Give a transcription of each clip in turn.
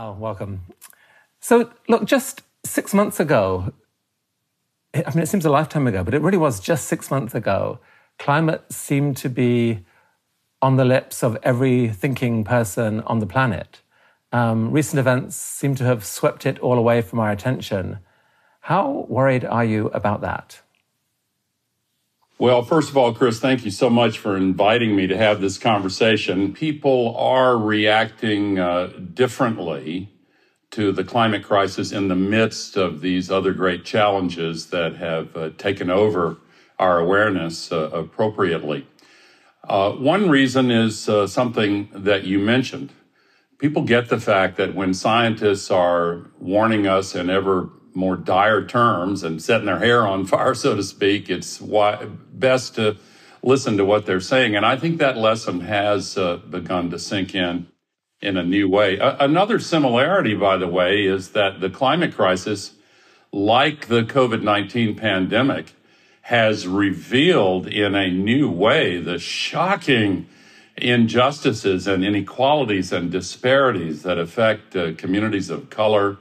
Al, welcome. So, look, just six months ago, I mean, it seems a lifetime ago, but it really was just six months ago, climate seemed to be on the lips of every thinking person on the planet. Um, recent events seem to have swept it all away from our attention. How worried are you about that? Well, first of all, Chris, thank you so much for inviting me to have this conversation. People are reacting uh, differently to the climate crisis in the midst of these other great challenges that have uh, taken over our awareness uh, appropriately. Uh, one reason is uh, something that you mentioned. People get the fact that when scientists are warning us in ever more dire terms and setting their hair on fire, so to speak, it's why, best to listen to what they're saying. And I think that lesson has uh, begun to sink in in a new way. A- another similarity, by the way, is that the climate crisis, like the COVID 19 pandemic, has revealed in a new way the shocking injustices and inequalities and disparities that affect uh, communities of color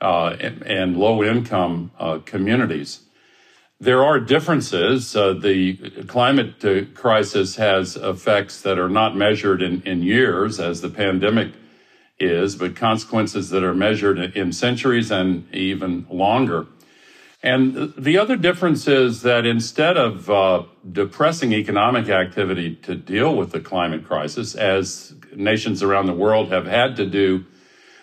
uh, and, and, low income uh, communities. There are differences. Uh, the climate uh, crisis has effects that are not measured in, in years, as the pandemic is, but consequences that are measured in centuries and even longer. And the other difference is that instead of uh, depressing economic activity to deal with the climate crisis, as nations around the world have had to do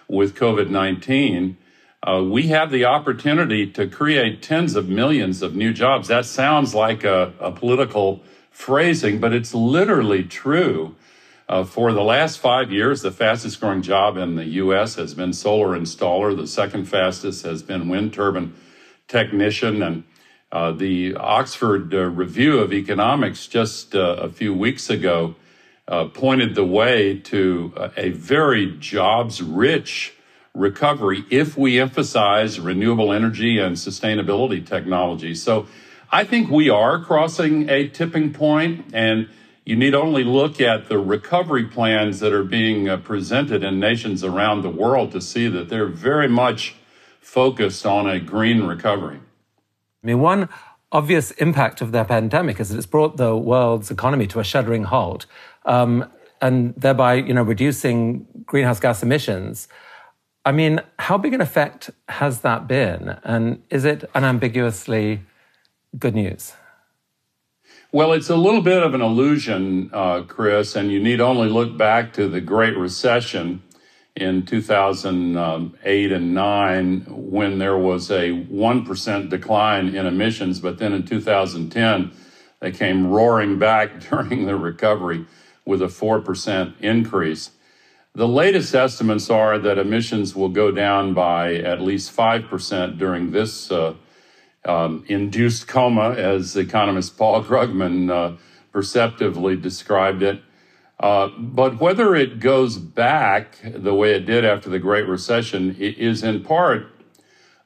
with COVID 19, uh, we have the opportunity to create tens of millions of new jobs. That sounds like a, a political phrasing, but it's literally true. Uh, for the last five years, the fastest growing job in the U.S. has been solar installer. The second fastest has been wind turbine technician. And uh, the Oxford uh, Review of Economics just uh, a few weeks ago uh, pointed the way to a very jobs rich recovery if we emphasize renewable energy and sustainability technology. So I think we are crossing a tipping point and you need only look at the recovery plans that are being uh, presented in nations around the world to see that they're very much focused on a green recovery. I mean, one obvious impact of the pandemic is that it's brought the world's economy to a shuddering halt, um, and thereby, you know, reducing greenhouse gas emissions. I mean, how big an effect has that been? And is it unambiguously good news? Well, it's a little bit of an illusion, uh, Chris, and you need only look back to the Great Recession in 2008 and 9 when there was a 1% decline in emissions, but then in 2010, they came roaring back during the recovery with a 4% increase. The latest estimates are that emissions will go down by at least 5% during this uh, um, induced coma, as economist Paul Krugman uh, perceptively described it. Uh, but whether it goes back the way it did after the Great Recession is in part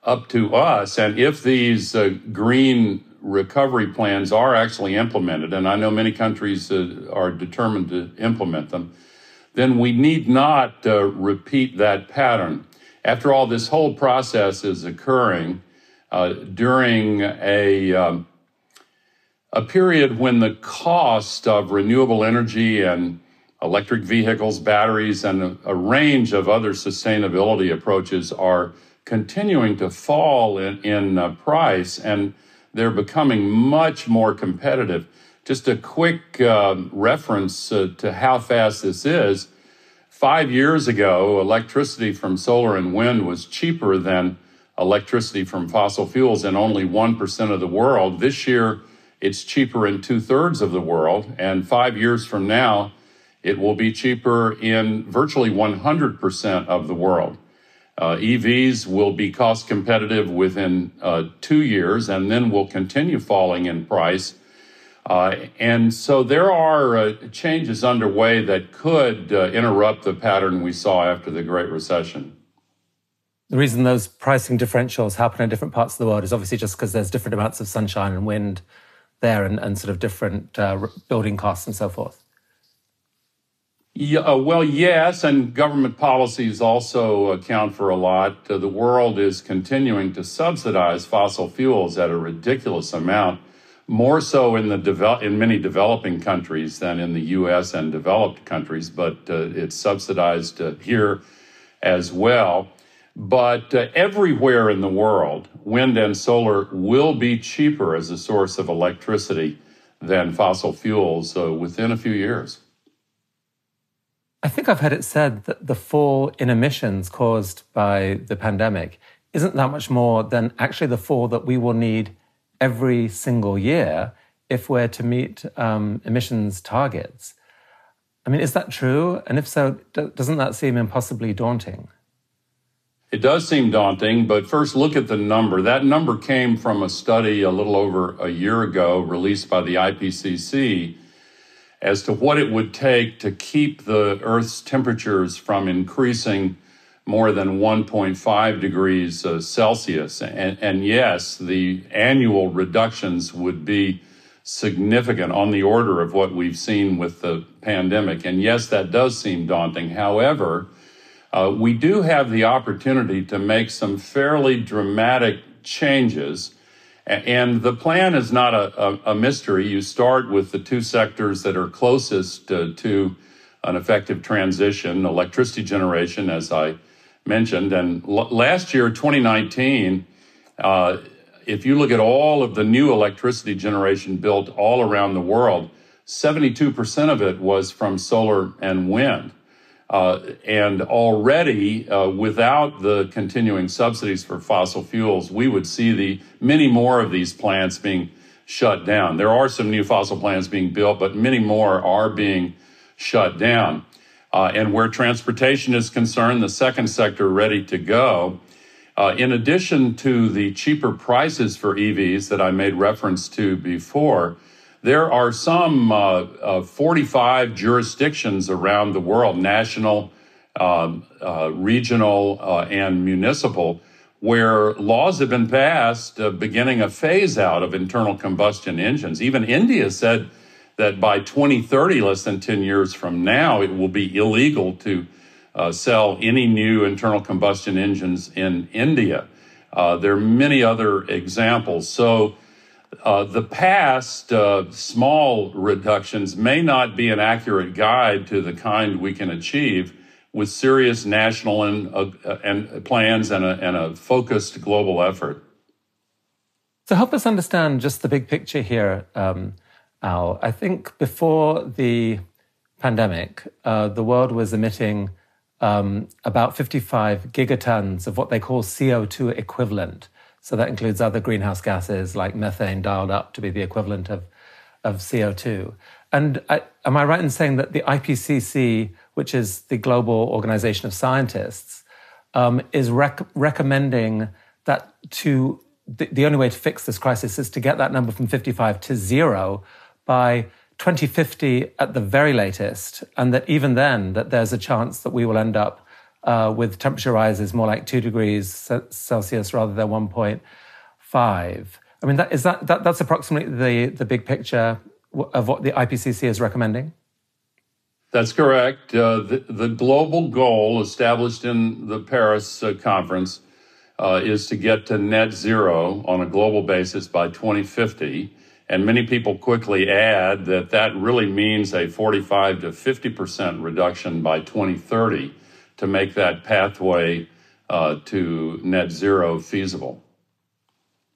up to us. And if these uh, green recovery plans are actually implemented, and I know many countries uh, are determined to implement them, then we need not uh, repeat that pattern. After all, this whole process is occurring uh, during a, um, a period when the cost of renewable energy and electric vehicles, batteries, and a, a range of other sustainability approaches are continuing to fall in, in uh, price and they're becoming much more competitive. Just a quick uh, reference uh, to how fast this is. Five years ago, electricity from solar and wind was cheaper than electricity from fossil fuels in only 1% of the world. This year, it's cheaper in two thirds of the world. And five years from now, it will be cheaper in virtually 100% of the world. Uh, EVs will be cost competitive within uh, two years and then will continue falling in price uh, and so there are uh, changes underway that could uh, interrupt the pattern we saw after the Great Recession. The reason those pricing differentials happen in different parts of the world is obviously just because there's different amounts of sunshine and wind there and, and sort of different uh, building costs and so forth. Yeah, uh, well, yes, and government policies also account for a lot. Uh, the world is continuing to subsidize fossil fuels at a ridiculous amount, more so in the devel- in many developing countries than in the U.S. and developed countries. But uh, it's subsidized uh, here as well. But uh, everywhere in the world, wind and solar will be cheaper as a source of electricity than fossil fuels uh, within a few years. I think I've heard it said that the fall in emissions caused by the pandemic isn't that much more than actually the fall that we will need every single year if we're to meet um, emissions targets. I mean, is that true? And if so, doesn't that seem impossibly daunting? It does seem daunting, but first look at the number. That number came from a study a little over a year ago released by the IPCC as to what it would take to keep the Earth's temperatures from increasing more than 1.5 degrees uh, Celsius. And, and, yes, the annual reductions would be significant on the order of what we've seen with the pandemic. And yes, that does seem daunting. However, uh, we do have the opportunity to make some fairly dramatic changes and the plan is not a, a, a, mystery. You start with the two sectors that are closest to, to an effective transition electricity generation, as I mentioned. And l- last year, 2019, uh, if you look at all of the new electricity generation built all around the world, 72% of it was from solar and wind. Uh, and already, uh, without the continuing subsidies for fossil fuels, we would see the many more of these plants being shut down. There are some new fossil plants being built, but many more are being shut down. Uh, and where transportation is concerned, the second sector ready to go. Uh, in addition to the cheaper prices for EVs that I made reference to before, there are some uh, uh, 45 jurisdictions around the world, national, um, uh, regional, uh, and municipal, where laws have been passed beginning a phase out of internal combustion engines. Even India said that by 2030, less than 10 years from now, it will be illegal to uh, sell any new internal combustion engines in India. there are many other examples. So, uh, the past uh, small reductions may not be an accurate guide to the kind we can achieve with serious national and, uh, and plans and a, and a focused global effort. So, help us understand just the big picture here, um, Al. I think before the pandemic, uh, the world was emitting um, about 55 gigatons of what they call CO2 equivalent. So that includes other greenhouse gases like methane dialed up to be the equivalent of, of CO2. And I, am I right in saying that the IPCC, which is the global organization of scientists, um, is rec- recommending that to the, the only way to fix this crisis is to get that number from 55 to zero by 2050 at the very latest, and that even then, that there's a chance that we will end up uh, with temperature rises more like two degrees Celsius rather than 1.5. I mean, that, is that, that that's approximately the, the big picture of what the IPCC is recommending? That's correct. Uh, the, the, global goal established in the Paris uh, conference uh, is to get to net zero on a global basis by 2050. And many people quickly add that that really means a 45 to 50% reduction by 2030 to make that pathway uh, to net zero feasible.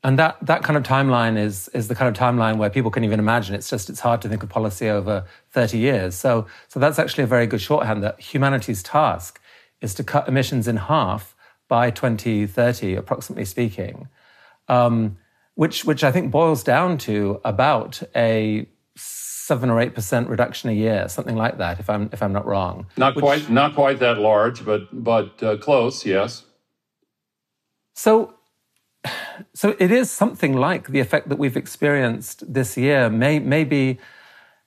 And that, that kind of timeline is, is the kind of timeline where people can even imagine. It's just, it's hard to think of policy over 30 years. So, so that's actually a very good shorthand that humanity's task is to cut emissions in half by 2030, approximately speaking, um, which, which I think boils down to about a seven or eight percent reduction a year, something like that. If I'm if I'm not wrong. Not Which, quite not quite that large, but but uh, close. Yes. So. So it is something like the effect that we've experienced this year may, may be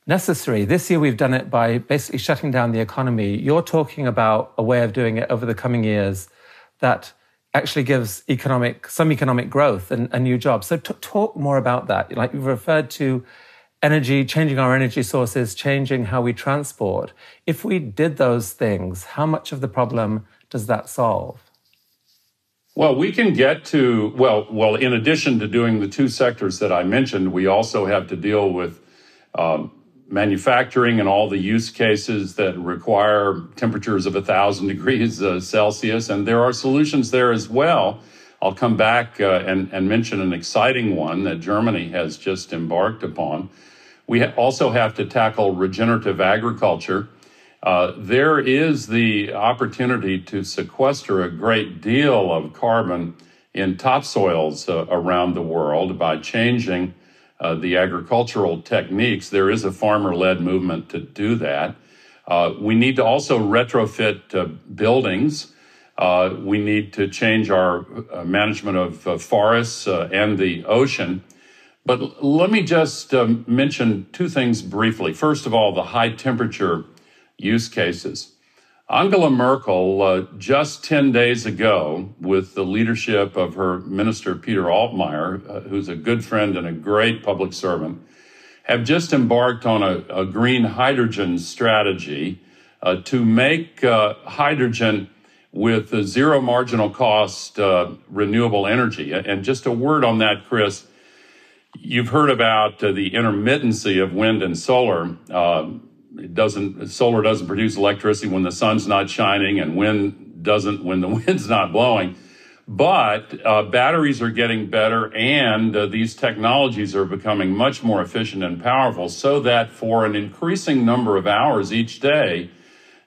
necessary. This year we've done it by basically shutting down the economy. You're talking about a way of doing it over the coming years that actually gives economic some economic growth and, and new jobs. So t- talk more about that. Like you've referred to energy, changing our energy sources, changing how we transport. If we did those things, how much of the problem does that solve? Well, we can get to well, well. In addition to doing the two sectors that I mentioned, we also have to deal with um, manufacturing and all the use cases that require temperatures of a thousand degrees uh, Celsius, and there are solutions there as well. I'll come back uh, and, and mention an exciting one that Germany has just embarked upon. We ha- also have to tackle regenerative agriculture. Uh, there is the opportunity to sequester a great deal of carbon in topsoils uh, around the world by changing uh, the agricultural techniques. There is a farmer led movement to do that. Uh, we need to also retrofit uh, buildings. Uh, we need to change our management of forests and the ocean. But let me just mention two things briefly. First of all, the high temperature use cases. Angela Merkel, uh, just 10 days ago, with the leadership of her minister, Peter Altmaier, uh, who's a good friend and a great public servant, have just embarked on a, a green hydrogen strategy uh, to make uh, hydrogen with zero marginal cost uh, renewable energy. And just a word on that, Chris. You've heard about uh, the intermittency of wind and solar. Um, it doesn't solar doesn't produce electricity when the sun's not shining and wind doesn't when the wind's not blowing. But uh, batteries are getting better and uh, these technologies are becoming much more efficient and powerful so that for an increasing number of hours each day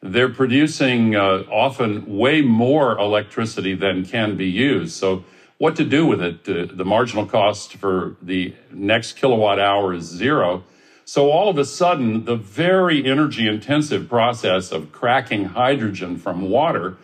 they're producing uh, often way more electricity than can be used. So what to do with it? The marginal cost for the next kilowatt hour is zero so all of a sudden, the very energy intensive process of cracking hydrogen from water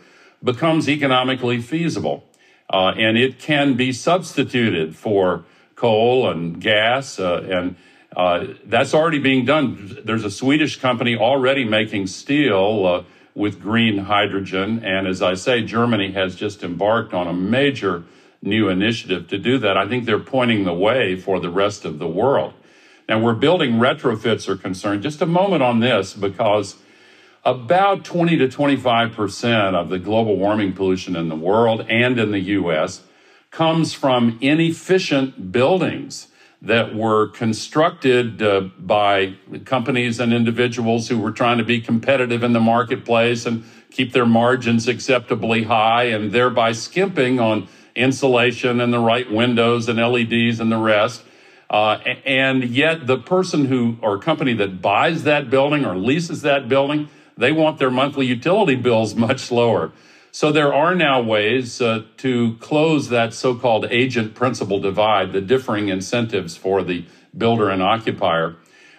becomes economically feasible. Uh, and it can be substituted for coal and gas. Uh, and uh, that's already being done. There's a Swedish company already making steel uh, with green hydrogen. And as I say, Germany has just embarked on a major new initiative to do that. I think they're pointing the way for the rest of the world. Now, where building retrofits are concerned, just a moment on this because about 20 to 25% of the global warming pollution in the world and in the US comes from inefficient buildings that were constructed uh, by companies and individuals who were trying to be competitive in the marketplace and keep their margins acceptably high and thereby skimping on insulation and the right windows and LEDs and the rest. Uh, and yet, the person who or company that buys that building or leases that building, they want their monthly utility bills much lower. So there are now ways uh, to close that so-called agent principal divide, the differing incentives for the builder and occupier.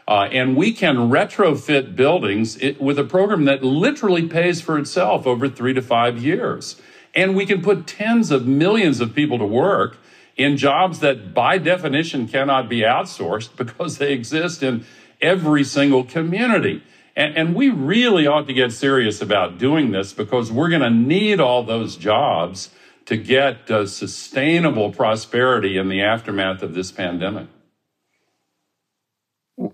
Uh, and we can retrofit buildings with a program that literally pays for itself over three to five years. And we can put tens of millions of people to work in jobs that by definition cannot be outsourced because they exist in every single community. And, and we really ought to get serious about doing this because we're going to need all those jobs to get uh, sustainable prosperity in the aftermath of this pandemic.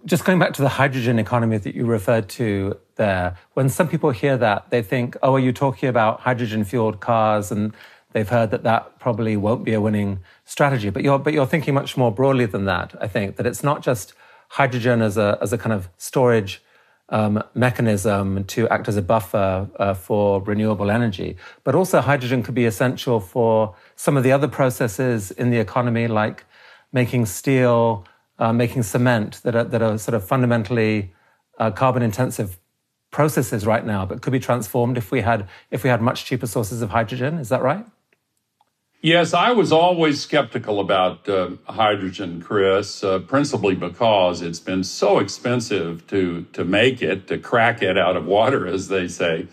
Just going back to the hydrogen economy that you referred to there, when some people hear that, they think, oh, are you talking about hydrogen fueled cars and they've heard that that probably won't be a winning strategy. But you're, but you're thinking much more broadly than that, I think, that it's not just hydrogen as a, as a kind of storage um, mechanism to act as a buffer uh, for renewable energy, but also hydrogen could be essential for some of the other processes in the economy, like making steel, uh, making cement, that are, that are sort of fundamentally uh, carbon intensive processes right now, but could be transformed if we had if we had much cheaper sources of hydrogen. Is that right? Yes, I was always skeptical about uh, hydrogen, Chris, uh, principally because it's been so expensive to to make it, to crack it out of water, as they say.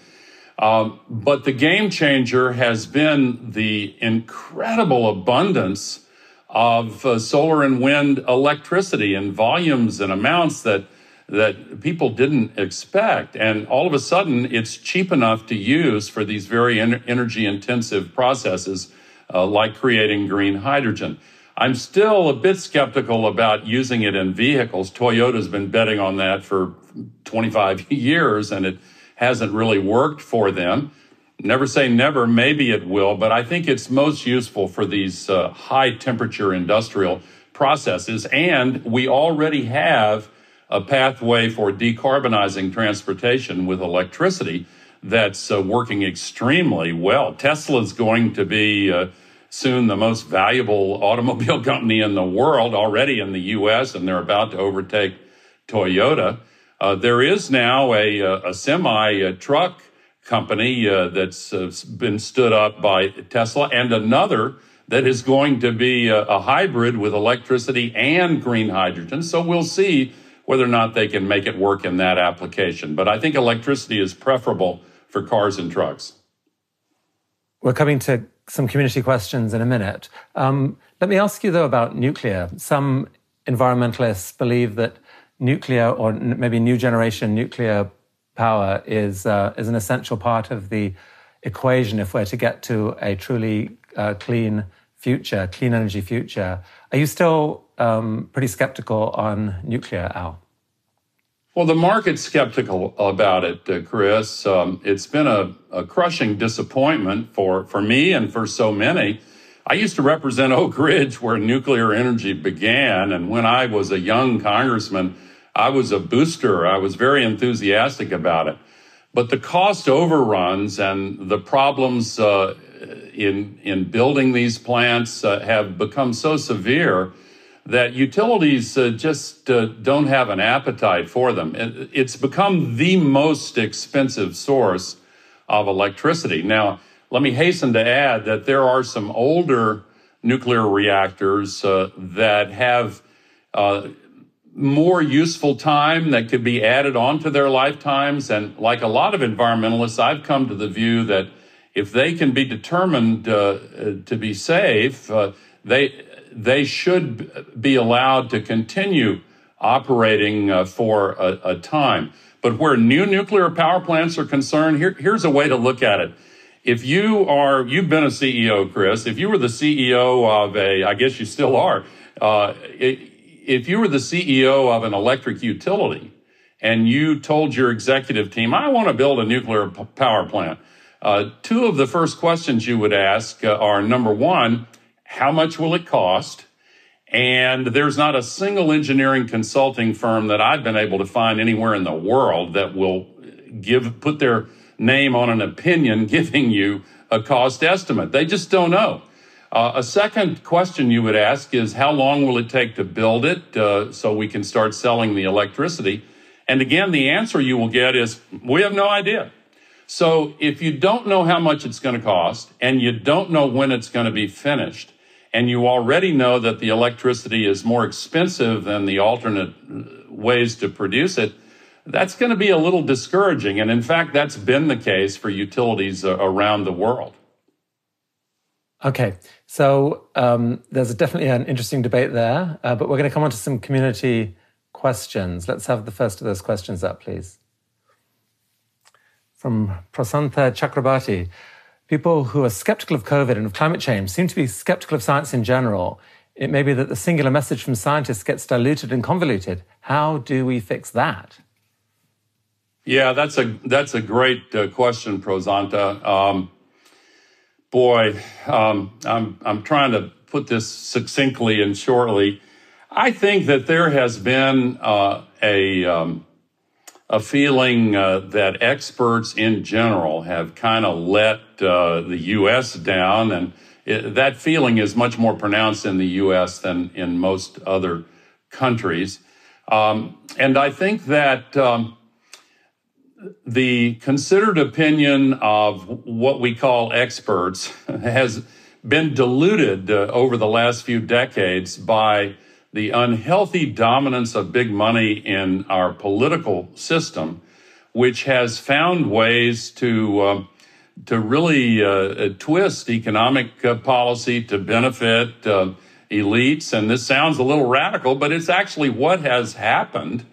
Um, but the game changer has been the incredible abundance of uh, solar and wind electricity in volumes and amounts that that people didn't expect. And all of a sudden, it's cheap enough to use for these very energy intensive processes uh, like creating green hydrogen. I'm still a bit skeptical about using it in vehicles. Toyota's been betting on that for 25 years and it hasn't really worked for them. Never say never, maybe it will, but I think it's most useful for these uh, high temperature industrial processes. And we already have a pathway for decarbonizing transportation with electricity that's uh, working extremely well. Tesla's going to be uh, soon the most valuable automobile company in the world, already in the US, and they're about to overtake Toyota. Uh, there is now a, a semi truck company uh, that's uh, been stood up by Tesla and another that is going to be a, a, hybrid with electricity and green hydrogen. So we'll see whether or not they can make it work in that application. But I think electricity is preferable for cars and trucks. We're coming to some community questions in a minute. Um, let me ask you, though, about nuclear. Some environmentalists believe that nuclear, or maybe new generation nuclear power, is, uh, is an essential part of the equation if we're to get to a truly uh, clean future, clean energy future. Are you still um, pretty skeptical on nuclear, Al? Well, the market's skeptical about it, uh, Chris. Um, it's been a, a, crushing disappointment for, for me and for so many. I used to represent Oak Ridge, where nuclear energy began. And when I was a young congressman, I was a booster. I was very enthusiastic about it. But the cost overruns and the problems uh, in, in building these plants uh, have become so severe that utilities uh, just uh, don't have an appetite for them. It's become the most expensive source of electricity. Now, let me hasten to add that there are some older nuclear reactors uh, that have uh, more useful time that could be added onto their lifetimes. And like a lot of environmentalists, I've come to the view that if they can be determined uh, to be safe, uh, they they should be allowed to continue operating uh, for a, a, time. But where new nuclear power plants are concerned, here, here's a way to look at it. If you are, you've been a CEO, Chris. If you were the CEO of a, I guess you still are. Uh, if you were the CEO of an electric utility and you told your executive team, I want to build a nuclear p- power plant, uh, two of the first questions you would ask uh, are number one, how much will it cost? And there's not a single engineering consulting firm that I've been able to find anywhere in the world that will give, put their name on an opinion giving you a cost estimate. They just don't know. Uh, a second question you would ask is how long will it take to build it uh, so we can start selling the electricity? And again, the answer you will get is we have no idea. So if you don't know how much it's going to cost and you don't know when it's going to be finished, and you already know that the electricity is more expensive than the alternate uh, ways to produce it, that's going to be a little discouraging. And in fact, that's been the case for utilities uh, around the world. Okay, so um, there's definitely an interesting debate there, uh, but we're going to come on to some community questions. Let's have the first of those questions up, please. From Prasantha Chakrabarti. People who are skeptical of COVID and of climate change seem to be skeptical of science in general. It may be that the singular message from scientists gets diluted and convoluted. How do we fix that? Yeah, that's a that's a great uh, question, Prasantha. Um, boy, um, I'm I'm trying to put this succinctly and shortly. I think that there has been uh, a um, a feeling uh, that experts in general have kind of let uh, the U.S. down, and it, that feeling is much more pronounced in the U.S. than in most other countries. Um, and I think that um, the considered opinion of what we call experts has been diluted uh, over the last few decades by the unhealthy dominance of big money in our political system, which has found ways to uh, to really uh, twist economic uh, policy to benefit uh, elites. And this sounds a little radical, but it's actually what has happened.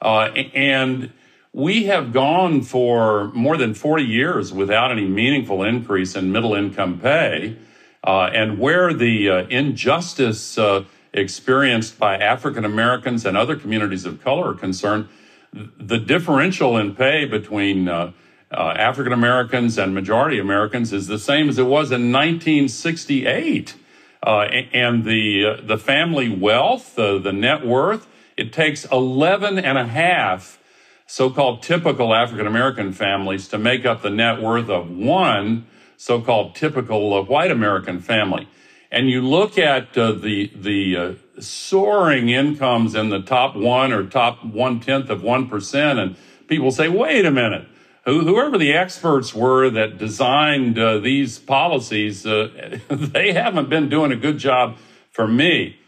Uh, and we have gone for more than 40 years without any meaningful increase in middle income pay. Uh, and where the uh, injustice uh, experienced by African Americans and other communities of color are concerned, the differential in pay between uh, uh, African Americans and majority Americans is the same as it was in 1968. Uh, and the the family wealth, the net worth, it takes 11 and a half so-called typical African American families to make up the net worth of one so-called typical white American family. And you look at uh, the the uh, soaring incomes in the top one or top one tenth of one percent, and people say, "Wait a minute." Whoever the experts were that designed uh, these policies, uh, they haven't been doing a good job for me.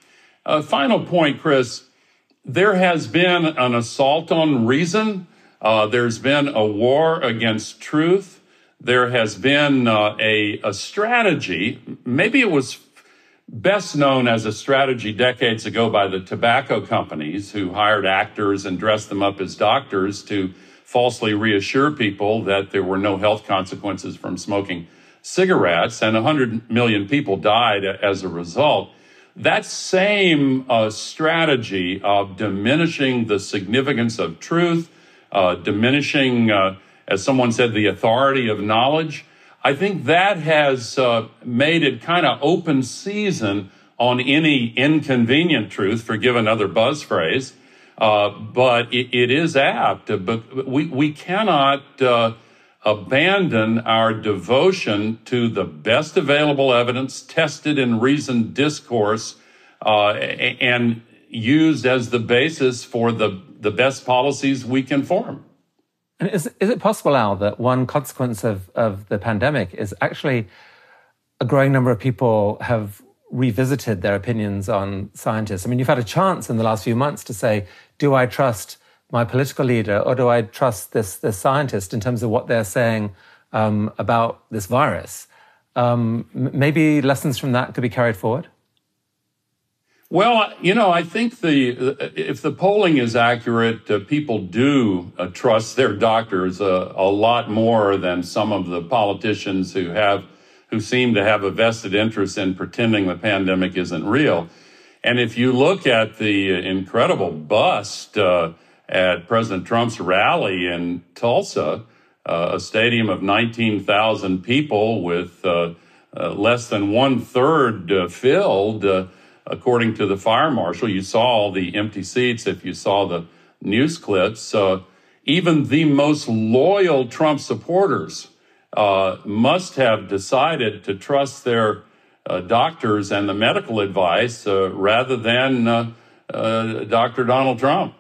final point, Chris. There has been an assault on reason. Uh, there's been a war against truth. There has been uh, a, a strategy. Maybe it was best known as a strategy decades ago by the tobacco companies who hired actors and dressed them up as doctors to falsely reassure people that there were no health consequences from smoking cigarettes, and 100 million people died as a result. That same uh, strategy of diminishing the significance of truth, uh, diminishing, uh, as someone said, the authority of knowledge, I think that has uh, made it kind of open season on any inconvenient truth, forgive another buzz phrase, uh, but it, it is apt. But we, we cannot uh, abandon our devotion to the best available evidence, tested in reasoned discourse, uh, and used as the basis for the, the best policies we can form. And is, is it possible, Al, that one consequence of, of the pandemic is actually a growing number of people have revisited their opinions on scientists? I mean, you've had a chance in the last few months to say, do I trust my political leader or do I trust this, this scientist in terms of what they're saying um, about this virus? Um, maybe lessons from that could be carried forward? Well, you know, I think the if the polling is accurate, uh, people do uh, trust their doctors uh, a lot more than some of the politicians who have who seem to have a vested interest in pretending the pandemic isn't real. And if you look at the incredible bust uh, at President Trump's rally in Tulsa, uh, a stadium of 19,000 people with uh, uh, less than one third uh, filled, uh, according to the fire marshal. You saw all the empty seats if you saw the news clips. even the most loyal Trump supporters must have decided to trust their doctors and the medical advice rather than Dr. Donald Trump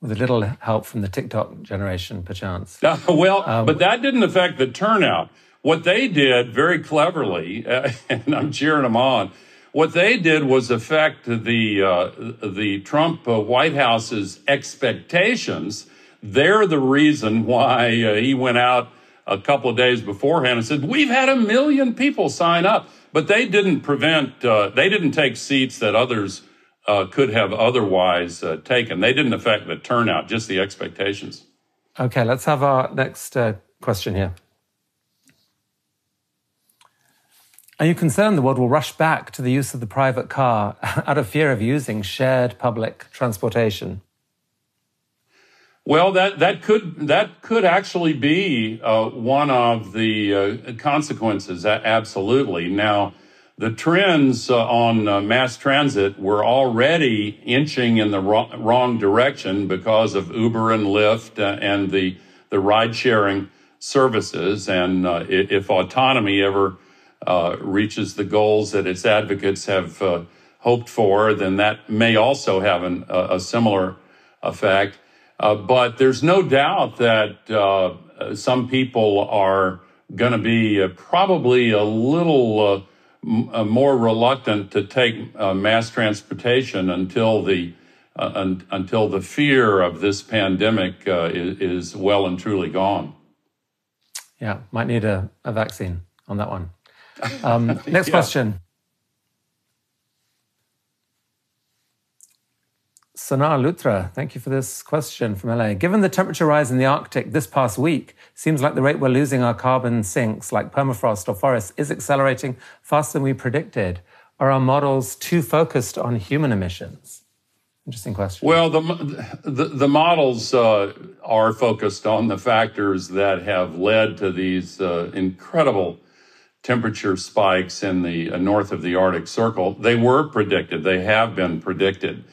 with a little help from the TikTok generation, perchance. Uh, well, um, but that didn't affect the turnout. What they did very cleverly, uh, and I'm cheering them on, what they did was affect the uh, the Trump uh, White House's expectations. They're the reason why uh, he went out a couple of days beforehand and said, "We've had a million people sign up," but they didn't prevent. Uh, they didn't take seats that others uh, could have otherwise uh, taken. They didn't affect the turnout, just the expectations. Okay, let's have our next question here. Are you concerned the world will rush back to the use of the private car out of fear of using shared public transportation? Well, that, that could that could actually be uh, one of the uh, consequences. Absolutely. Now, the trends uh, on uh, mass transit were already inching in the wrong, wrong direction because of Uber and Lyft uh, and the the ride sharing services. And uh, if autonomy ever uh, reaches the goals that its advocates have uh, hoped for, then that may also have an, a similar effect. but there's no doubt that some people are going to be probably a little uh, more reluctant to take uh, mass transportation until the uh, un- until the fear of this pandemic uh, is, is, well and truly gone. Yeah, might need a, a vaccine on that one. Um, next yeah. question. Sonar Lutra, thank you for this question from LA. Given the temperature rise in the Arctic this past week, seems like the rate we're losing our carbon sinks, like permafrost or forests, is accelerating faster than we predicted. Are our models too focused on human emissions? Interesting question. Well, the the, the models uh, are focused on the factors that have led to these uh, incredible temperature spikes in the uh, north of the Arctic Circle. They were predicted. They have been predicted.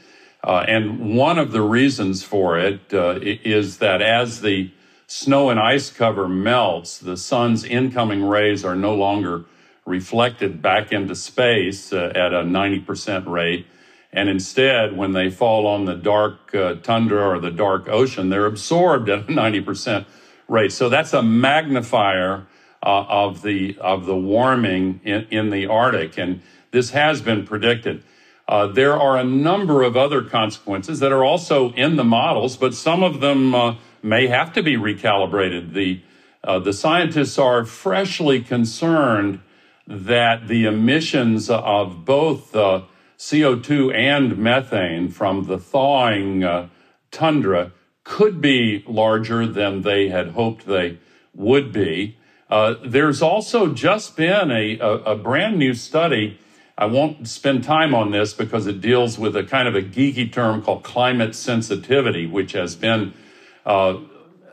Uh, and one of the reasons for it uh, is that as the snow and ice cover melts, the sun's incoming rays are no longer reflected back into space uh, at a 90% rate. And instead, when they fall on the dark uh, tundra or the dark ocean, they're absorbed at a 90% rate. So that's a magnifier uh, of the of the warming in, in the Arctic, and this has been predicted. Uh, there are a number of other consequences that are also in the models, but some of them uh, may have to be recalibrated. The, uh, the scientists are freshly concerned that the emissions of both uh, CO2 and methane from the thawing uh, tundra could be larger than they had hoped they would be. Uh, there's also just been a, a, a brand new study I won't spend time on this because it deals with a kind of a geeky term called climate sensitivity, which has been uh,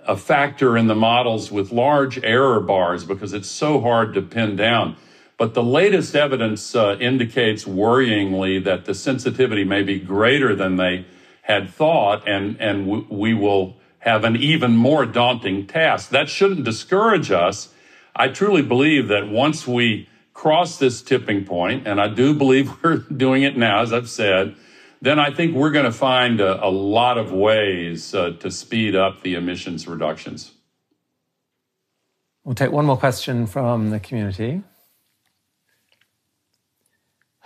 a factor in the models with large error bars because it's so hard to pin down. But the latest evidence uh, indicates worryingly that the sensitivity may be greater than they had thought, and, and we will have an even more daunting task. That shouldn't discourage us. I truly believe that once we cross this tipping point, and I do believe we're doing it now, as I've said, then I think we're going to find a, a lot of ways uh, to speed up the emissions reductions. We'll take one more question from the community.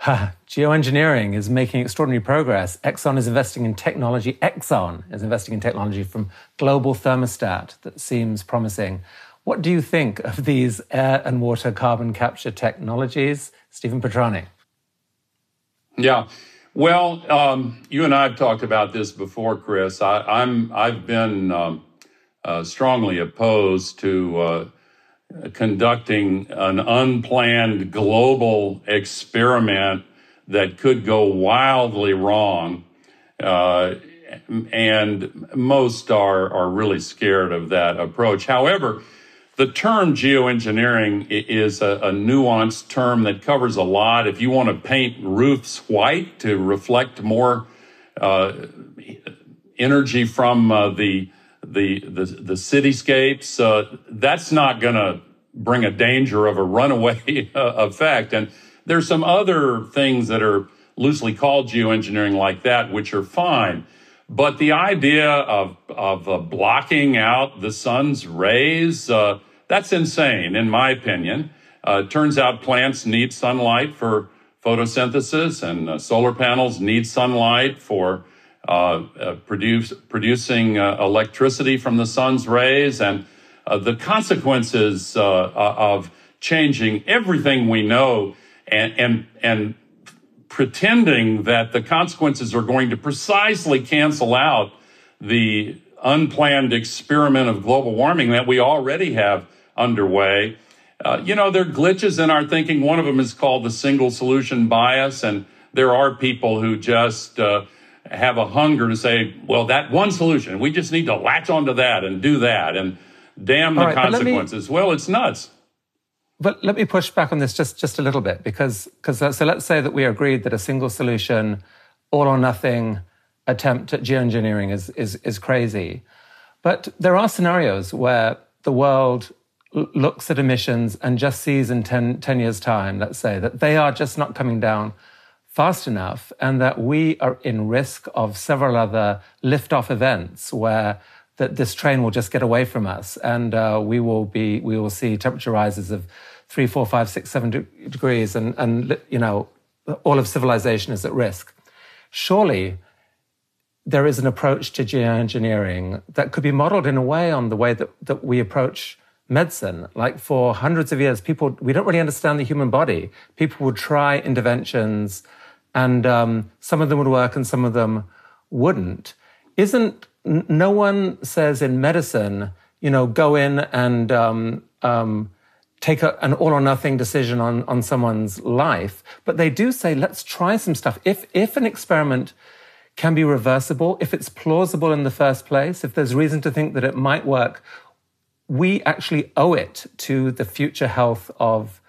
Geoengineering is making extraordinary progress. Exxon is investing in technology. Exxon is investing in technology from global thermostat that seems promising. What do you think of these air and water carbon capture technologies? Stephen Petrani. Yeah. Well, um, you and I have talked about this before, Chris. I, am I've been um, uh, strongly opposed to uh, conducting an unplanned global experiment that could go wildly wrong. Uh, and most are are really scared of that approach. However, the term geoengineering is a, a, nuanced term that covers a lot. If you want to paint roofs white to reflect more uh, energy from uh, the, the, the the cityscapes, uh, that's not going to bring a danger of a runaway effect. And there's some other things that are loosely called geoengineering like that, which are fine. But the idea of of uh, blocking out the sun's rays uh, that's insane, in my opinion. Uh, turns out plants need sunlight for photosynthesis, and uh, solar panels need sunlight for uh, uh produce, producing uh, electricity from the sun's rays. And uh, the consequences of changing everything we know and, and, and pretending that the consequences are going to precisely cancel out the unplanned experiment of global warming that we already have underway. Uh, you know, there are glitches in our thinking. One of them is called the single solution bias. And there are people who just uh, have a hunger to say, well, that one solution, we just need to latch onto that and do that and damn the right, consequences. Me, well, it's nuts. But let me push back on this just, just a little bit because, because uh, so let's say that we agreed that a single solution, all or nothing attempt at geoengineering is, is, is crazy. But there are scenarios where the world looks at emissions and just sees in 10, 10 years' time, let's say, that they are just not coming down fast enough and that we are in risk of several other lift-off events where that this train will just get away from us and uh, we will be we will see temperature rises of three, four, five, six, seven de- degrees and and you know all of civilization is at risk. Surely there is an approach to geoengineering that could be modeled in a way on the way that, that we approach medicine. Like for hundreds of years, people, we don't really understand the human body. People would try interventions and um, some of them would work and some of them wouldn't, isn't no one says in medicine, you know, go in and um, um, take a, an all or nothing decision on, on someone's life, but they do say, let's try some stuff. If, if an experiment can be reversible, if it's plausible in the first place, if there's reason to think that it might work, we actually owe it to the future health of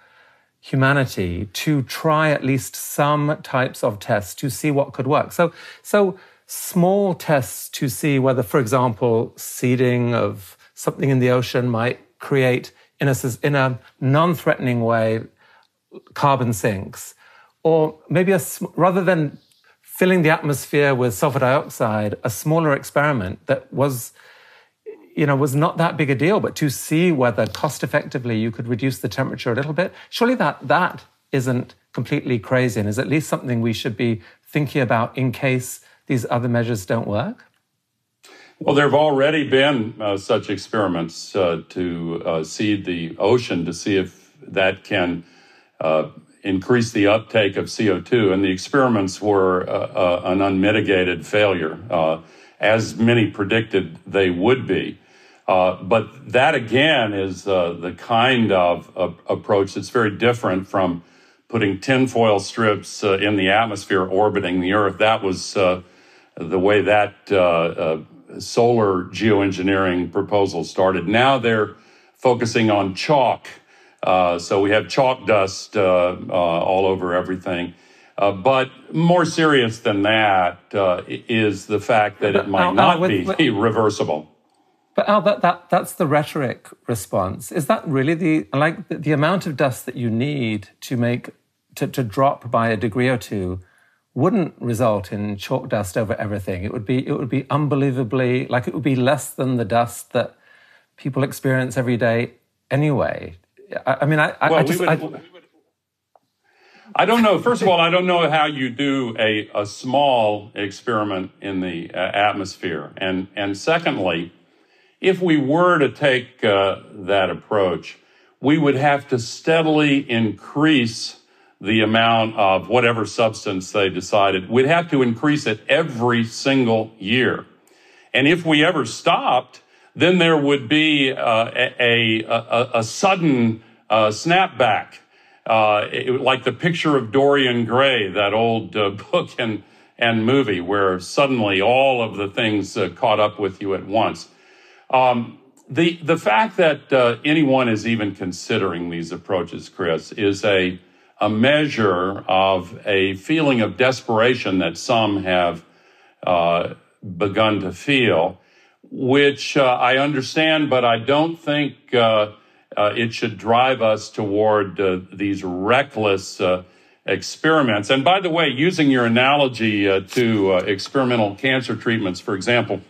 humanity to try at least some types of tests to see what could work. So, so small tests to see whether, for example, seeding of something in the ocean might create in a, in a non-threatening way carbon sinks, or maybe a, rather than filling the atmosphere with sulfur dioxide, a smaller experiment that was, you know, was not that big a deal, but to see whether cost effectively you could reduce the temperature a little bit, surely that that isn't completely crazy and is at least something we should be thinking about in case these other measures don't work. Well, there have already been uh, such experiments uh, to uh, seed the ocean to see if that can uh, increase the uptake of CO2, and the experiments were uh, uh, an unmitigated failure, as many predicted they would be. But that again is the kind of approach that's very different from putting tinfoil strips in the atmosphere orbiting the Earth. That was the way that solar geoengineering proposals started. Now they're focusing on chalk. Uh, so we have chalk dust uh, uh, all over everything. Uh, but more serious than that uh, is the fact that it might not be reversible. But Al, that, that, that's the rhetoric response. Is that really the like the, the amount of dust that you need to make to, to drop by a degree or two? wouldn't result in chalk dust over everything. It would be it would be unbelievably like it would be less than the dust that people experience every day anyway. I, I mean, I, well, I just. Would, I, I don't know. First of all, I don't know how you do a, a small experiment in the uh, atmosphere. And, and secondly, if we were to take uh, that approach, we would have to steadily increase the amount of whatever substance they decided. We'd have to increase it every single year. And if we ever stopped, then there would be uh, a, a, a, sudden uh, snapback, uh, it, like the picture of Dorian Gray, that old uh, book and, and movie, where suddenly all of the things uh, caught up with you at once. Um, the, the fact that uh, anyone is even considering these approaches, Chris, is a a measure of a feeling of desperation that some have uh, begun to feel, which uh, I understand, but I don't think uh, uh it should drive us toward uh, these reckless experiments. And by the way, using your analogy to experimental cancer treatments, for example,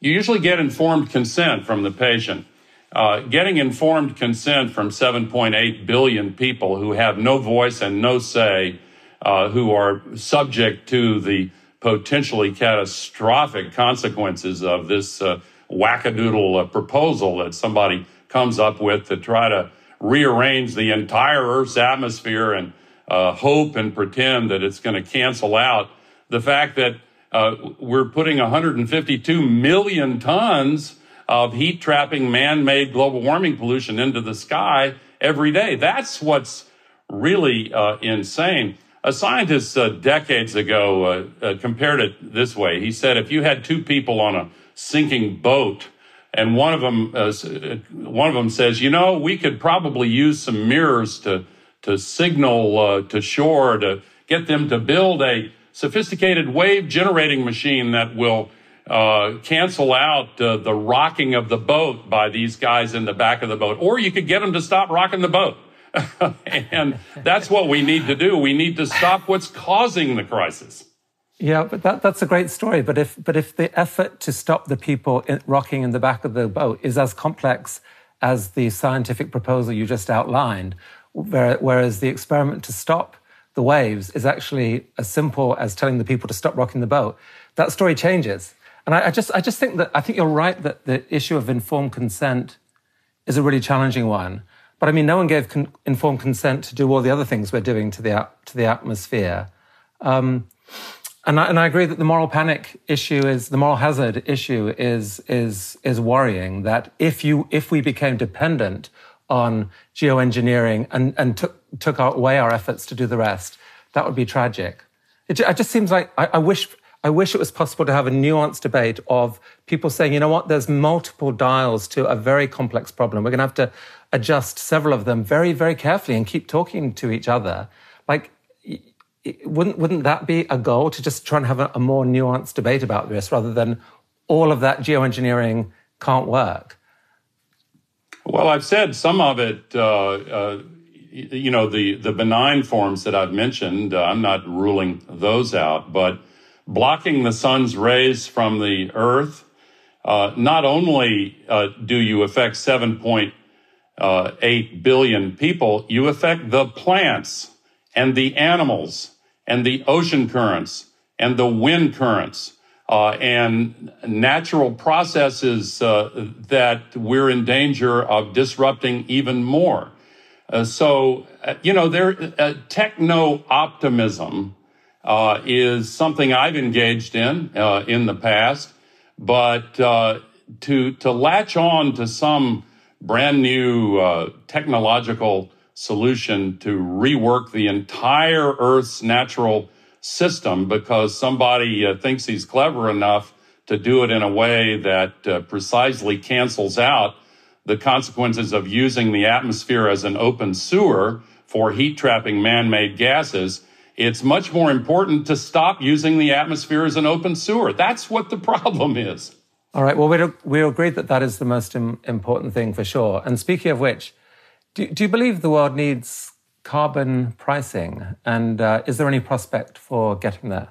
you usually get informed consent from the patient. Uh, getting informed consent from 7.8 billion people who have no voice and no say, uh, who are subject to the potentially catastrophic consequences of this uh, wackadoodle uh, proposal that somebody comes up with to try to rearrange the entire Earth's atmosphere and uh, hope and pretend that it's going to cancel out the fact that uh, we're putting 152 million tons of heat trapping man made global warming pollution into the sky every day. That's what's really uh, insane. A scientist uh, decades ago uh, uh compared it this way. He said if you had two people on a sinking boat, and one of them uh, one of them says, you know, we could probably use some mirrors to to signal to shore to get them to build a sophisticated wave generating machine that will uh, cancel out uh, the rocking of the boat by these guys in the back of the boat, or you could get them to stop rocking the boat. and that's what we need to do. We need to stop what's causing the crisis. Yeah, but that, that's a great story. But if but if the effort to stop the people in, rocking in the back of the boat is as complex as the scientific proposal you just outlined, whereas the experiment to stop the waves is actually as simple as telling the people to stop rocking the boat, that story changes. And I, I, just, I just think that I think you're right that the issue of informed consent is a really challenging one. But I mean, no one gave con- informed consent to do all the other things we're doing to the to the atmosphere. Um, And I, and I agree that the moral panic issue is the moral hazard issue is is is worrying. That if you if we became dependent on geoengineering and and took took away our efforts to do the rest, that would be tragic. It, it just seems like I, I wish I wish it was possible to have a nuanced debate of people saying, you know what, there's multiple dials to a very complex problem. We're going to have to adjust several of them very, very carefully and keep talking to each other. Like wouldn't wouldn't that be a goal to just try and have a, a more nuanced debate about this rather than all of that geoengineering can't work? Well, I've said some of it. Uh, uh, you know, the the benign forms that I've mentioned. Uh, I'm not ruling those out, but blocking the sun's rays from the Earth. Uh, not only uh, do you affect 7.8 uh, people, you affect the plants and the animals and the ocean currents and the wind currents uh, and natural processes that we're in danger of disrupting even more. Uh, so, uh, you know, there uh, techno optimism uh, is something I've engaged in in the past, but to to latch on to some brand new technological solution to rework the entire Earth's natural system because somebody uh, thinks he's clever enough to do it in a way that uh, precisely cancels out the consequences of using the atmosphere as an open sewer for heat trapping man made gases. It's much more important to stop using the atmosphere as an open sewer. That's what the problem is. All right. Well, we we agree that that is the most important thing for sure. And speaking of which, do, do you believe the world needs carbon pricing? And uh, is there any prospect for getting there?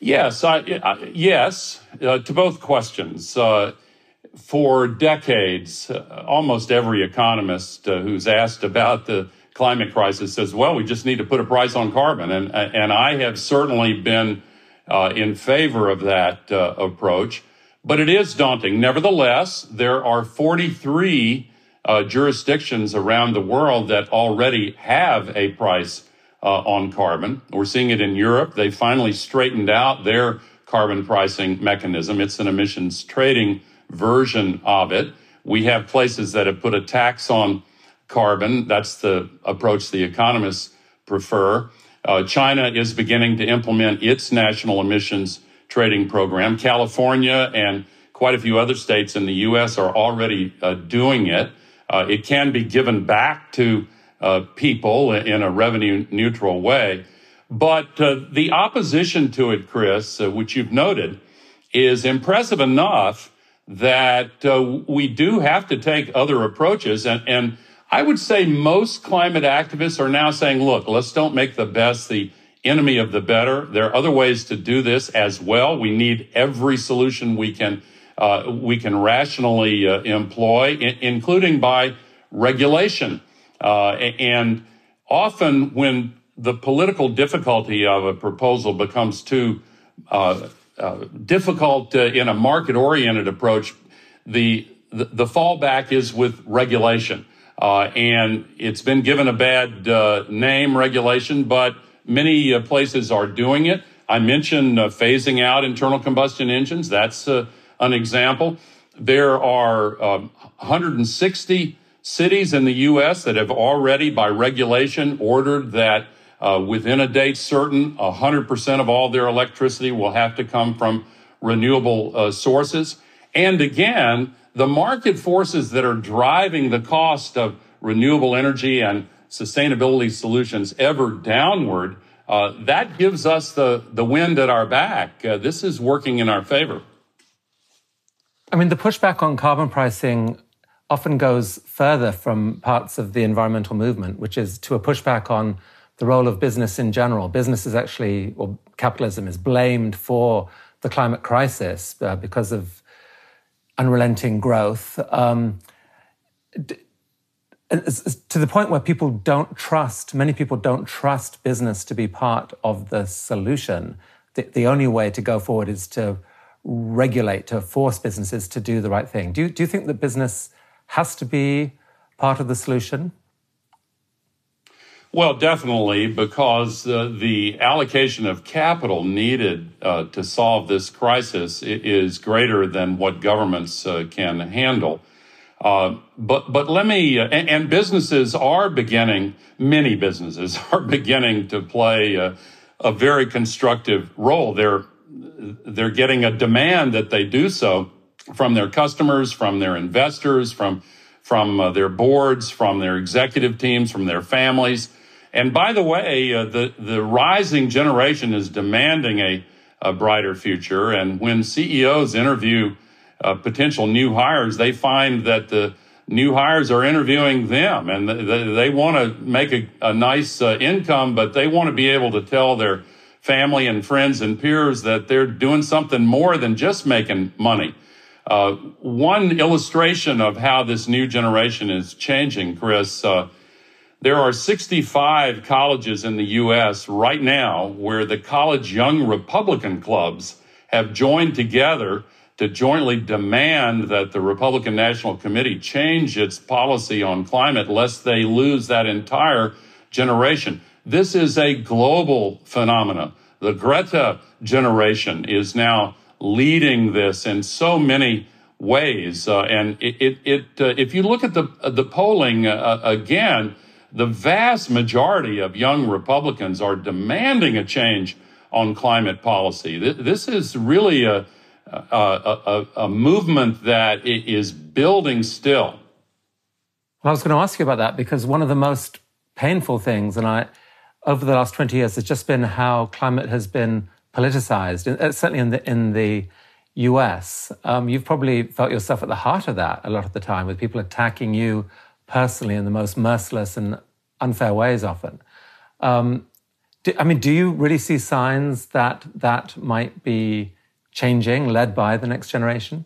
Yes, I, I, yes, uh, to both questions. Uh, for decades, uh, almost every economist uh, who's asked about the climate crisis says, well, we just need to put a price on carbon. And, and I have certainly been uh, in favor of that approach, but it is daunting. Nevertheless, there are 43 uh, jurisdictions around the world that already have a price uh, on carbon. We're seeing it in Europe. They finally straightened out their carbon pricing mechanism. It's an emissions trading version of it. We have places that have put a tax on carbon. That's the approach the economists prefer. Uh, China is beginning to implement its national emissions trading program. California and quite a few other states in the U.S. are already uh, doing it. Uh, it can be given back to uh, people in a revenue neutral way. But uh, the opposition to it, Chris, uh, which you've noted, is impressive enough that uh, we do have to take other approaches. And, and I would say most climate activists are now saying, look, let's don't make the best the enemy of the better. There are other ways to do this as well. We need every solution we can uh, we can rationally uh, employ, I- including by regulation. Uh, and often, when the political difficulty of a proposal becomes too uh, uh, difficult in a market oriented approach, the, the, the, fallback is with regulation. and it's been given a bad name, regulation, but many places are doing it. I mentioned phasing out internal combustion engines. That's an example. There are um, 160 cities in the U.S. that have already, by regulation, ordered that uh, within a date certain, 100% of all their electricity will have to come from renewable uh, sources. And again, the market forces that are driving the cost of renewable energy and sustainability solutions ever downward, uh, that gives us the, the wind at our back. Uh, this is working in our favor. I mean, the pushback on carbon pricing often goes further from parts of the environmental movement, which is to a pushback on the role of business in general. Business is actually, or capitalism is blamed for the climate crisis uh, because of unrelenting growth. Um, to the point where people don't trust, many people don't trust business to be part of the solution. The, the only way to go forward is to regulate, to force businesses to do the right thing. Do you, do you think that business has to be part of the solution? Well, definitely, because uh, the allocation of capital needed uh, to solve this crisis is greater than what governments uh, can handle. Uh, but but let me uh, and, and, businesses are beginning. Many businesses are beginning to play a, very constructive role. They're they're getting a demand that they do so from their customers, from their investors, from from uh, their boards, from their executive teams, from their families. And by the way, uh, the, the rising generation is demanding a, a brighter future. And when CEOs interview uh, potential new hires, they find that the new hires are interviewing them and they, they want to make a, a nice uh, income, but they want to be able to tell their family and friends and peers that they're doing something more than just making money. Uh, one illustration of how this new generation is changing, Chris, uh, there are 65 colleges in the U.S. right now where the college young Republican clubs have joined together to jointly demand that the Republican National Committee change its policy on climate lest they lose that entire generation. This is a global phenomenon. The Greta generation is now leading this in so many ways. Uh, and it, it, it uh, if you look at the, uh, the polling uh, uh, again, the vast majority of young Republicans are demanding a change on climate policy. This is really a, a, a, a movement that is building still. Well, I was going to ask you about that because one of the most painful things, and I, over the last 20 years, has just been how climate has been politicized, uh, certainly in the, in the US. Um, you've probably felt yourself at the heart of that a lot of the time, with people attacking you personally in the most merciless and unfair ways often. Um, do, I mean, do you really see signs that that might be changing, led by the next generation?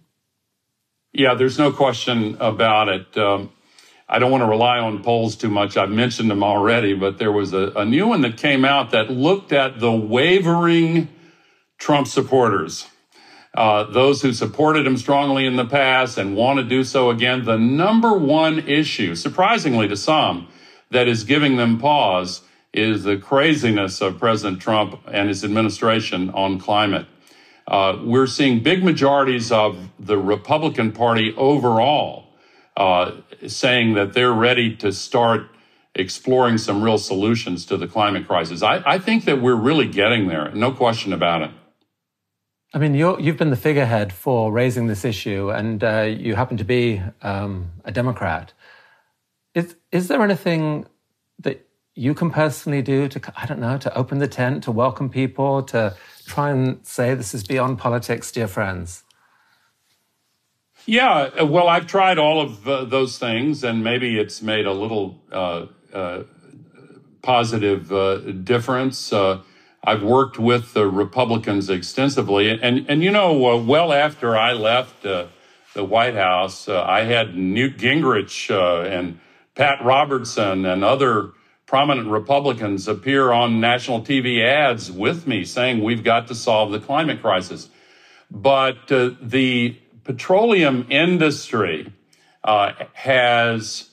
Yeah, there's no question about it. Um, I don't want to rely on polls too much. I've mentioned them already, but there was a, a new one that came out that looked at the wavering Trump supporters. Uh, those who supported him strongly in the past and want to do so again. The number one issue, surprisingly to some, that is giving them pause is the craziness of President Trump and his administration on climate. Uh, we're seeing big majorities of the Republican Party overall uh, saying that they're ready to start exploring some real solutions to the climate crisis. I, I think that we're really getting there, no question about it. I mean, you have been the figurehead for raising this issue, and uh, you happen to be um, a Democrat. Is is there anything that you can personally do to I don't know to open the tent, to welcome people, to try and say this is beyond politics, dear friends? Yeah, uh, well, I've tried all of uh, those things, and maybe it's made a little uh, uh, positive uh, difference. I've worked with the Republicans extensively, and and you know, uh, well after I left uh, the White House, uh, I had Newt Gingrich uh, and Pat Robertson and other prominent Republicans appear on national TV ads with me saying we've got to solve the climate crisis. But uh, the petroleum industry uh, has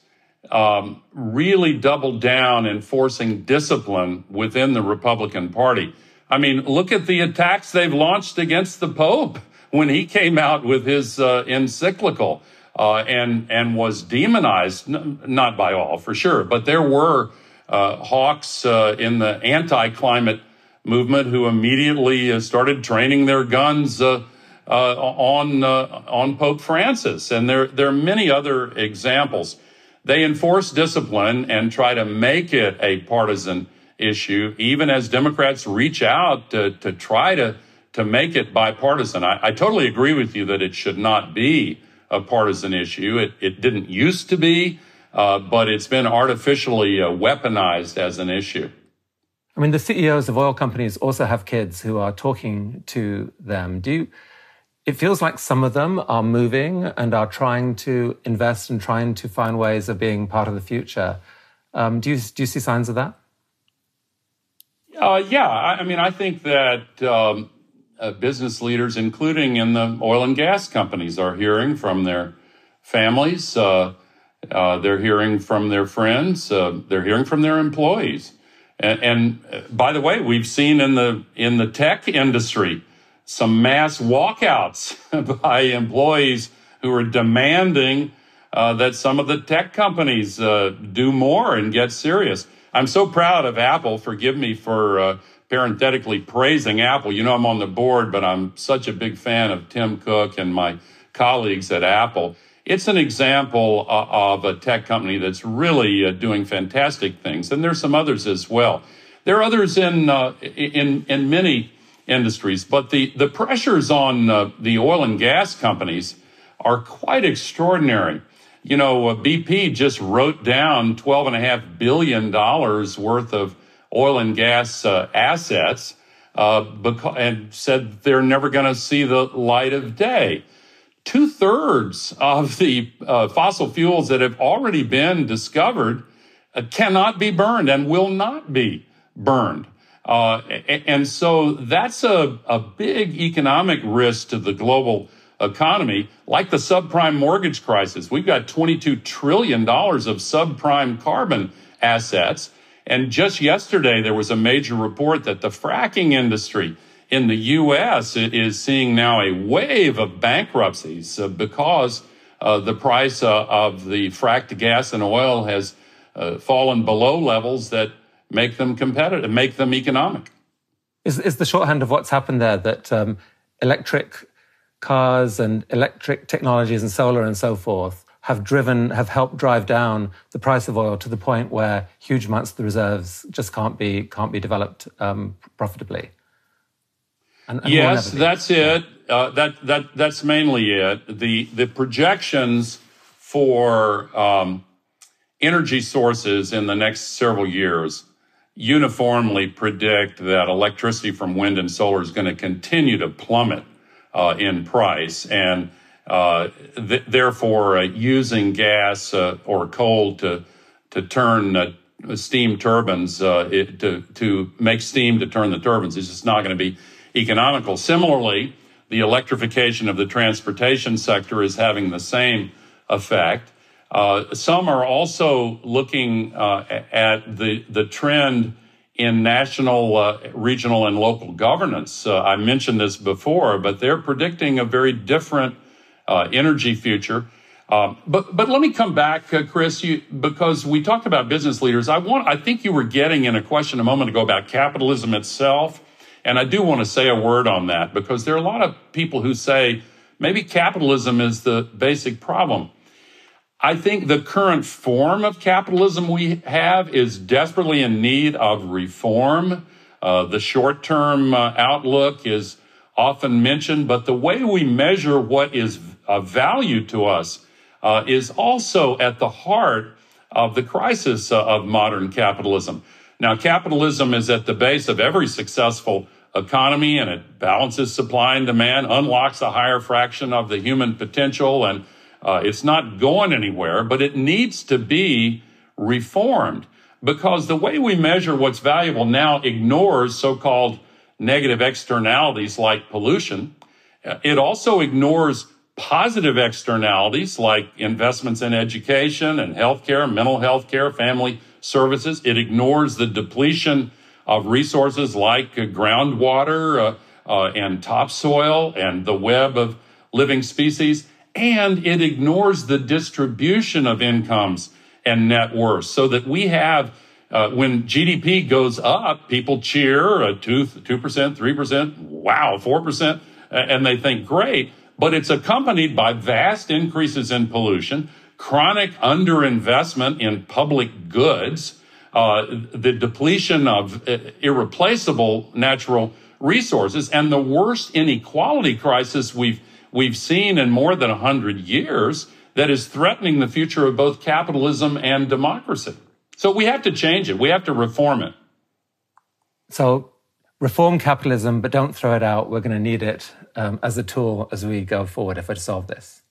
um, really doubled down in enforcing discipline within the Republican Party. I mean, look at the attacks they've launched against the Pope when he came out with his uh, encyclical uh, and and was demonized, n- not by all for sure, but there were uh, hawks uh, in the anti-climate movement who immediately uh, started training their guns uh, on on Pope Francis, and there there are many other examples. They enforce discipline and try to make it a partisan issue, even as Democrats reach out to, to try to, to make it bipartisan. I, I totally agree with you that it should not be a partisan issue. It, it didn't used to be, uh, but it's been artificially uh, weaponized as an issue. I mean, the CEOs of oil companies also have kids who are talking to them. Do you, it feels like some of them are moving and are trying to invest and trying to find ways of being part of the future. Um, do you do you see signs of that? Uh, yeah, I, mean, I think that um, uh, business leaders, including in the oil and gas companies, are hearing from their families uh, Uh, they're hearing from their friends. Uh, they're hearing from their employees. And, and uh, by the way, we've seen in the in the tech industry some mass walkouts by employees who are demanding uh, that some of the tech companies uh, do more and get serious. I'm so proud of Apple. Forgive me for uh, parenthetically praising Apple. You know, I'm on the board, but I'm such a big fan of Tim Cook and my colleagues at Apple. It's an example uh, of a tech company that's really uh, doing fantastic things, and there's some others as well. There are others in uh, in in many industries, but the the pressures on uh, the oil and gas companies are quite extraordinary. You know, uh, BP just wrote down twelve and a half billion dollars worth of oil and gas uh, assets because, and said they're never going to see the light of day two thirds of the uh, fossil fuels that have already been discovered uh, cannot be burned and will not be burned. Uh, and so that's a, a big economic risk to the global economy, like the subprime mortgage crisis. We've got $22 trillion of subprime carbon assets. And just yesterday, there was a major report that the fracking industry in the U.S. is seeing now a wave of bankruptcies uh, because uh, the price uh, of the fracked gas and oil has uh, fallen below levels that make them competitive, make them economic. Is, is the shorthand of what's happened there that um, electric cars and electric technologies and solar and so forth have driven, have helped drive down the price of oil to the point where huge amounts of the reserves just can't be can't be developed um, profitably? And, and yes, that's it. Uh, that that that's mainly it. The the projections for um, energy sources in the next several years uniformly predict that electricity from wind and solar is going to continue to plummet uh, in price, and uh, th- therefore uh, using gas uh, or coal to to turn uh, steam turbines it, to to make steam to turn the turbines is just not going to be economical. Similarly, the electrification of the transportation sector is having the same effect. Uh, some are also looking uh, at the, the trend in national, uh, regional, and local governance. Uh, I mentioned this before, but they're predicting a very different uh, energy future. Um, but but let me come back, uh, Chris, you, because we talked about business leaders. I want I think you were getting in a question a moment ago about capitalism itself and I do want to say a word on that because there are a lot of people who say maybe capitalism is the basic problem. I think the current form of capitalism we have is desperately in need of reform. Uh, the short term uh, outlook is often mentioned, but the way we measure what is of value to us uh, is also at the heart of the crisis uh, of modern capitalism. Now, capitalism is at the base of every successful economy and it balances supply and demand, unlocks a higher fraction of the human potential, and uh, it's not going anywhere, but it needs to be reformed because the way we measure what's valuable now ignores so called negative externalities like pollution. It also ignores positive externalities like investments in education and healthcare, mental health care, family services. It ignores the depletion of resources like groundwater uh, uh, and topsoil and the web of living species. And it ignores the distribution of incomes and net worth so that we have uh, when GDP goes up, people cheer uh, 2, 2%, 3%, wow, 4%, and they think great. But it's accompanied by vast increases in pollution, chronic underinvestment in public goods, uh, the depletion of uh, irreplaceable natural resources, and the worst inequality crisis we've we've seen in more than hundred years that is threatening the future of both capitalism and democracy. So we have to change it. We have to reform it. So reform capitalism, but don't throw it out. We're going to need it um, as a tool as we go forward if we're to solve this.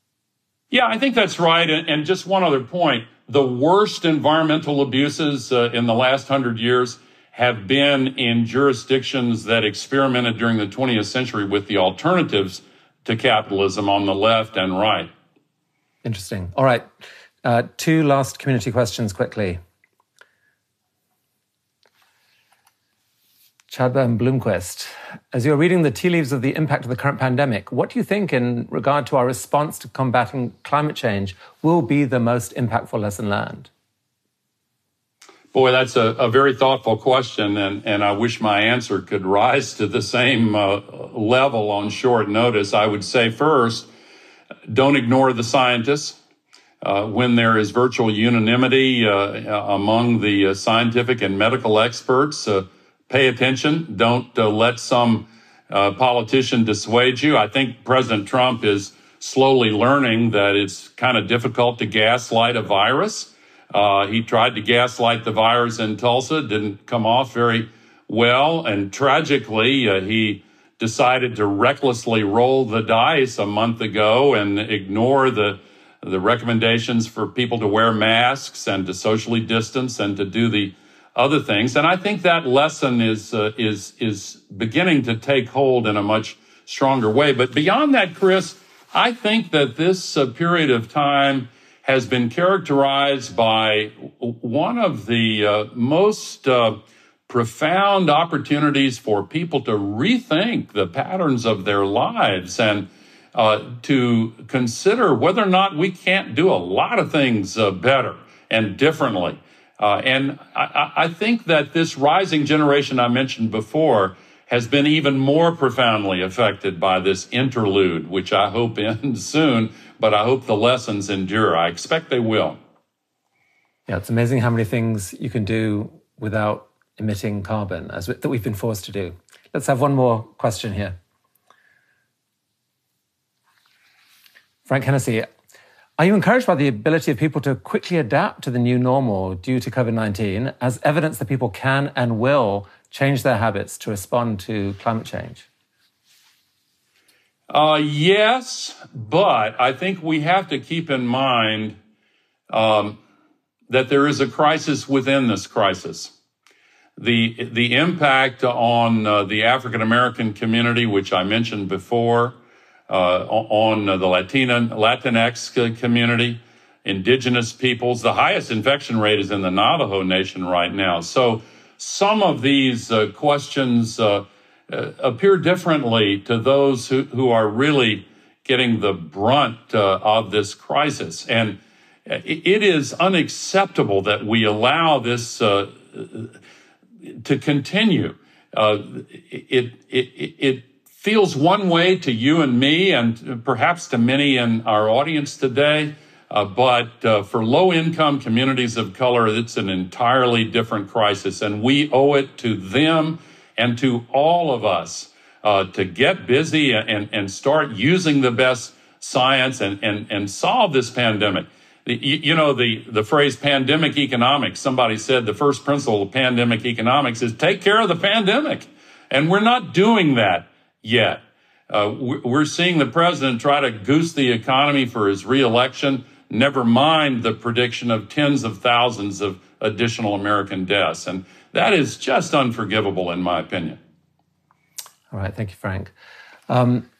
Yeah, I think that's right. And, and just one other point the worst environmental abuses uh, in the last hundred years have been in jurisdictions that experimented during the 20th century with the alternatives to capitalism on the left and right. Interesting. All right. Uh, two last community questions quickly. Chadburn Bloomquist, as you're reading the tea leaves of the impact of the current pandemic, what do you think, in regard to our response to combating climate change, will be the most impactful lesson learned? Boy, that's a, a very thoughtful question, and, and I wish my answer could rise to the same uh, level on short notice. I would say first, don't ignore the scientists. Uh, when there is virtual unanimity uh, among the uh, scientific and medical experts, uh, pay attention. Don't uh, let some politician dissuade you. I think President Trump is slowly learning that it's kind of difficult to gaslight a virus. Uh, he tried to gaslight the virus in Tulsa, didn't come off very well. And tragically, uh, he decided to recklessly roll the dice a month ago and ignore the the recommendations for people to wear masks and to socially distance and to do the other things. And I think that lesson is uh, is is beginning to take hold in a much stronger way. But beyond that, Chris, I think that this uh, period of time has been characterized by one of the uh, most uh, profound opportunities for people to rethink the patterns of their lives and uh, to consider whether or not we can't do a lot of things uh, better and differently. Uh, and I, I think that this rising generation I mentioned before has been even more profoundly affected by this interlude, which I hope ends soon, but I hope the lessons endure. I expect they will. Yeah, it's amazing how many things you can do without emitting carbon as we, that we've been forced to do. Let's have one more question here. Frank Hennessy, are you encouraged by the ability of people to quickly adapt to the new normal due to COVID 19 as evidence that people can and will change their habits to respond to climate change? Uh, yes, but I think we have to keep in mind um, that there is a crisis within this crisis. The, the impact on uh, the African American community, which I mentioned before, uh, on the Latina, Latinx community, indigenous peoples. The highest infection rate is in the Navajo Nation right now. So some of these uh, questions uh, uh, appear differently to those who, who are really getting the brunt uh, of this crisis. And it is unacceptable that we allow this uh, to continue. Uh, it, it, it feels one way to you and me, and perhaps to many in our audience today. Uh, but uh, for low income communities of color, it's an entirely different crisis. And we owe it to them and to all of us uh, to get busy and, and start using the best science and, and, and solve this pandemic. You, you know, the, the phrase pandemic economics, somebody said the first principle of pandemic economics is take care of the pandemic. And we're not doing that yet. Uh, we're seeing the president try to goose the economy for his reelection, never mind the prediction of tens of thousands of additional American deaths. And that is just unforgivable, in my opinion. All right. Thank you, Frank. Um,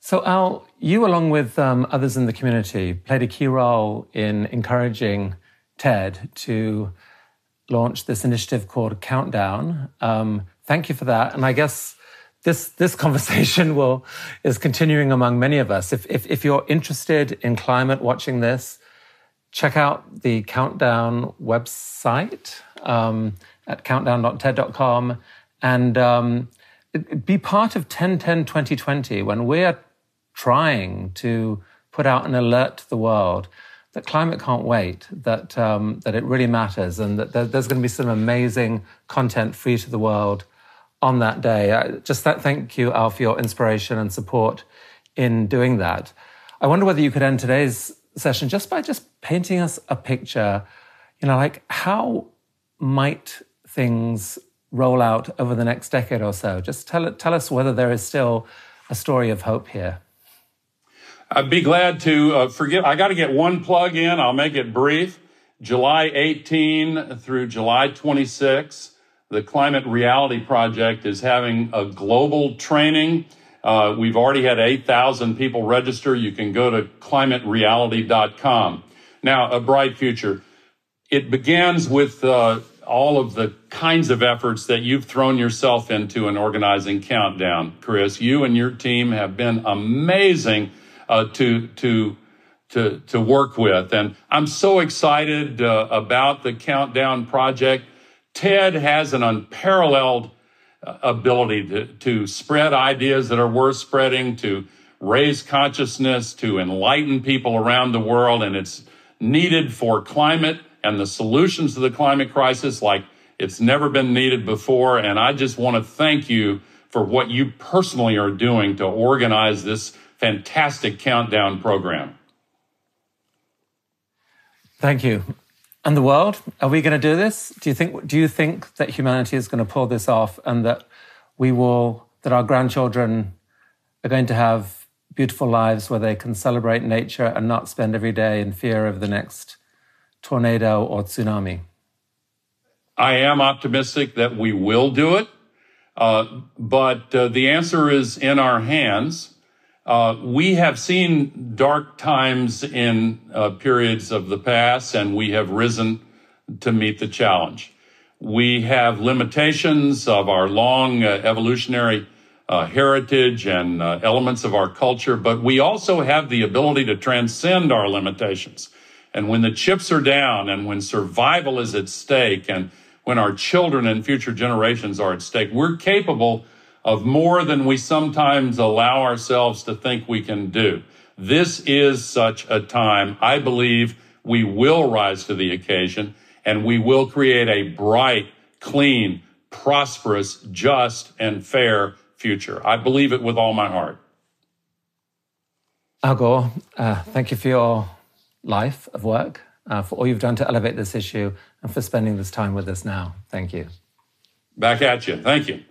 so, Al, you, along with um, others in the community, played a key role in encouraging TED to launch this initiative called Countdown. Um, thank you for that. And I guess this this conversation will is continuing among many of us. If, if, if you're interested in climate, watching this, check out the Countdown website um, at countdown.ted.com and um, be part of 1010 2020 when we're trying to put out an alert to the world that climate can't wait, that, um, that it really matters, and that there's going to be some amazing content free to the world on that day. I just that, thank you, Al, for your inspiration and support in doing that. I wonder whether you could end today's session just by just painting us a picture, you know, like how might things roll out over the next decade or so? Just tell, tell us whether there is still a story of hope here. I'd be glad to uh, forget. I got to get one plug in. I'll make it brief. July 18 through July 26, the Climate Reality Project is having a global training. Uh, we've already had 8,000 people register. You can go to climatereality.com. Now, a bright future. It begins with uh, all of the kinds of efforts that you've thrown yourself into in organizing Countdown, Chris. You and your team have been amazing uh, to to to to work with, and I'm so excited uh, about the Countdown project. TED has an unparalleled Uh, ability to, to spread ideas that are worth spreading, to raise consciousness, to enlighten people around the world, and it's needed for climate and the solutions to the climate crisis like it's never been needed before. And I just want to thank you for what you personally are doing to organize this fantastic countdown program. Thank you. And the world, are we going to do this? Do you think do you think that humanity is going to pull this off and that we will that our grandchildren are going to have beautiful lives where they can celebrate nature and not spend every day in fear of the next tornado or tsunami? I am optimistic that we will do it, uh, but uh, the answer is in our hands. Uh, we have seen dark times in uh, periods of the past, and we have risen to meet the challenge. We have limitations of our long uh, evolutionary uh, heritage and elements of our culture, but we also have the ability to transcend our limitations. And when the chips are down and when survival is at stake and when our children and future generations are at stake, we're capable of more than we sometimes allow ourselves to think we can do. This is such a time. I believe we will rise to the occasion and we will create a bright, clean, prosperous, just, and fair future. I believe it with all my heart. Al Gore, uh, thank you for your life of work, uh, for all you've done to elevate this issue, and for spending this time with us now. Thank you. Back at you. Thank you.